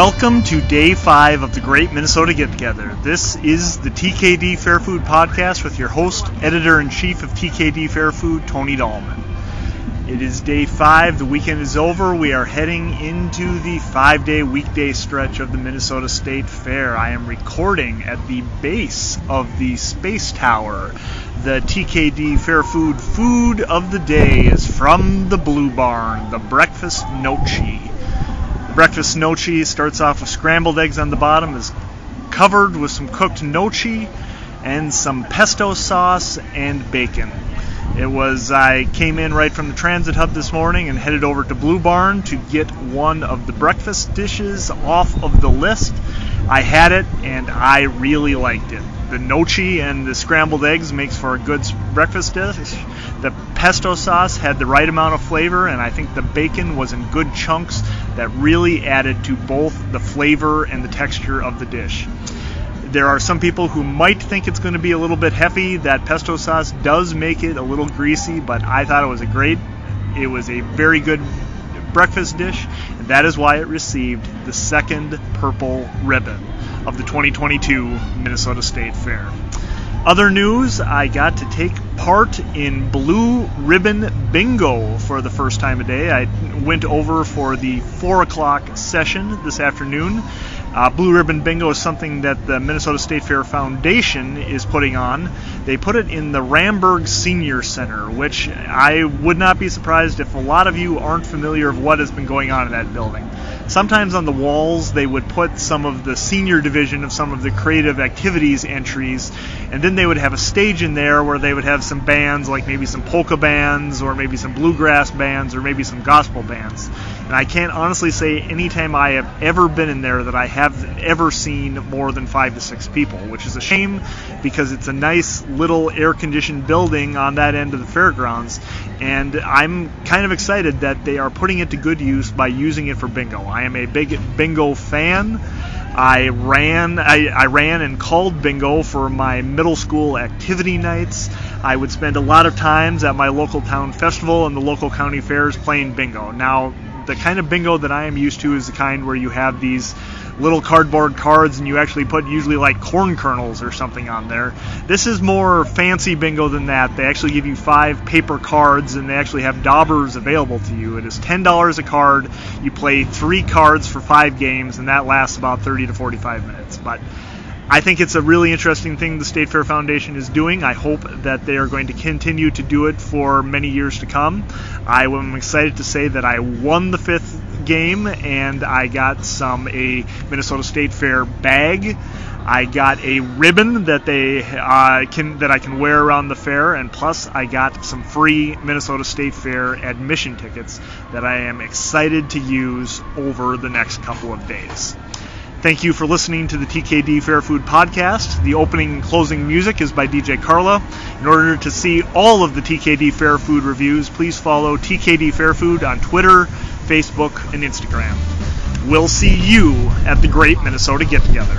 Welcome to day five of the Great Minnesota Get Together. This is the TKD Fair Food Podcast with your host, editor in chief of TKD Fair Food, Tony Dahlman. It is day five. The weekend is over. We are heading into the five day weekday stretch of the Minnesota State Fair. I am recording at the base of the Space Tower. The TKD Fair Food food of the day is from the Blue Barn, the Breakfast Gnocchi. Breakfast gnocchi starts off with scrambled eggs on the bottom, is covered with some cooked gnocchi and some pesto sauce and bacon. It was I came in right from the transit hub this morning and headed over to Blue Barn to get one of the breakfast dishes off of the list. I had it and I really liked it. The gnocchi and the scrambled eggs makes for a good breakfast dish. The pesto sauce had the right amount of flavor and I think the bacon was in good chunks that really added to both the flavor and the texture of the dish. There are some people who might think it's going to be a little bit heavy. That pesto sauce does make it a little greasy, but I thought it was a great, it was a very good breakfast dish, and that is why it received the second purple ribbon of the 2022 Minnesota State Fair. Other news, I got to take part in Blue Ribbon Bingo for the first time today. I went over for the 4 o'clock session this afternoon. Uh, Blue Ribbon Bingo is something that the Minnesota State Fair Foundation is putting on. They put it in the Ramberg Senior Center, which I would not be surprised if a lot of you aren't familiar of what has been going on in that building sometimes on the walls they would put some of the senior division of some of the creative activities entries and then they would have a stage in there where they would have some bands like maybe some polka bands or maybe some bluegrass bands or maybe some gospel bands. And i can't honestly say anytime i have ever been in there that i have ever seen more than five to six people which is a shame because it's a nice little air conditioned building on that end of the fairgrounds and i'm kind of excited that they are putting it to good use by using it for bingo I am a big bingo fan. I ran I, I, ran and called bingo for my middle school activity nights. I would spend a lot of times at my local town festival and the local county fairs playing bingo. Now, the kind of bingo that I am used to is the kind where you have these little cardboard cards and you actually put usually like corn kernels or something on there. This is more fancy bingo than that. They actually give you five paper cards and they actually have daubers available to you. It is $10 a card. You play three cards for five games and that lasts about 30 to 45 minutes. But I think it's a really interesting thing the State Fair Foundation is doing. I hope that they are going to continue to do it for many years to come. I am excited to say that I won the fifth game, and I got some a Minnesota State Fair bag. I got a ribbon that they uh, can that I can wear around the fair, and plus I got some free Minnesota State Fair admission tickets that I am excited to use over the next couple of days. Thank you for listening to the TKD Fair Food Podcast. The opening and closing music is by DJ Carla. In order to see all of the TKD Fair Food reviews, please follow TKD Fair Food on Twitter, Facebook, and Instagram. We'll see you at the Great Minnesota Get Together.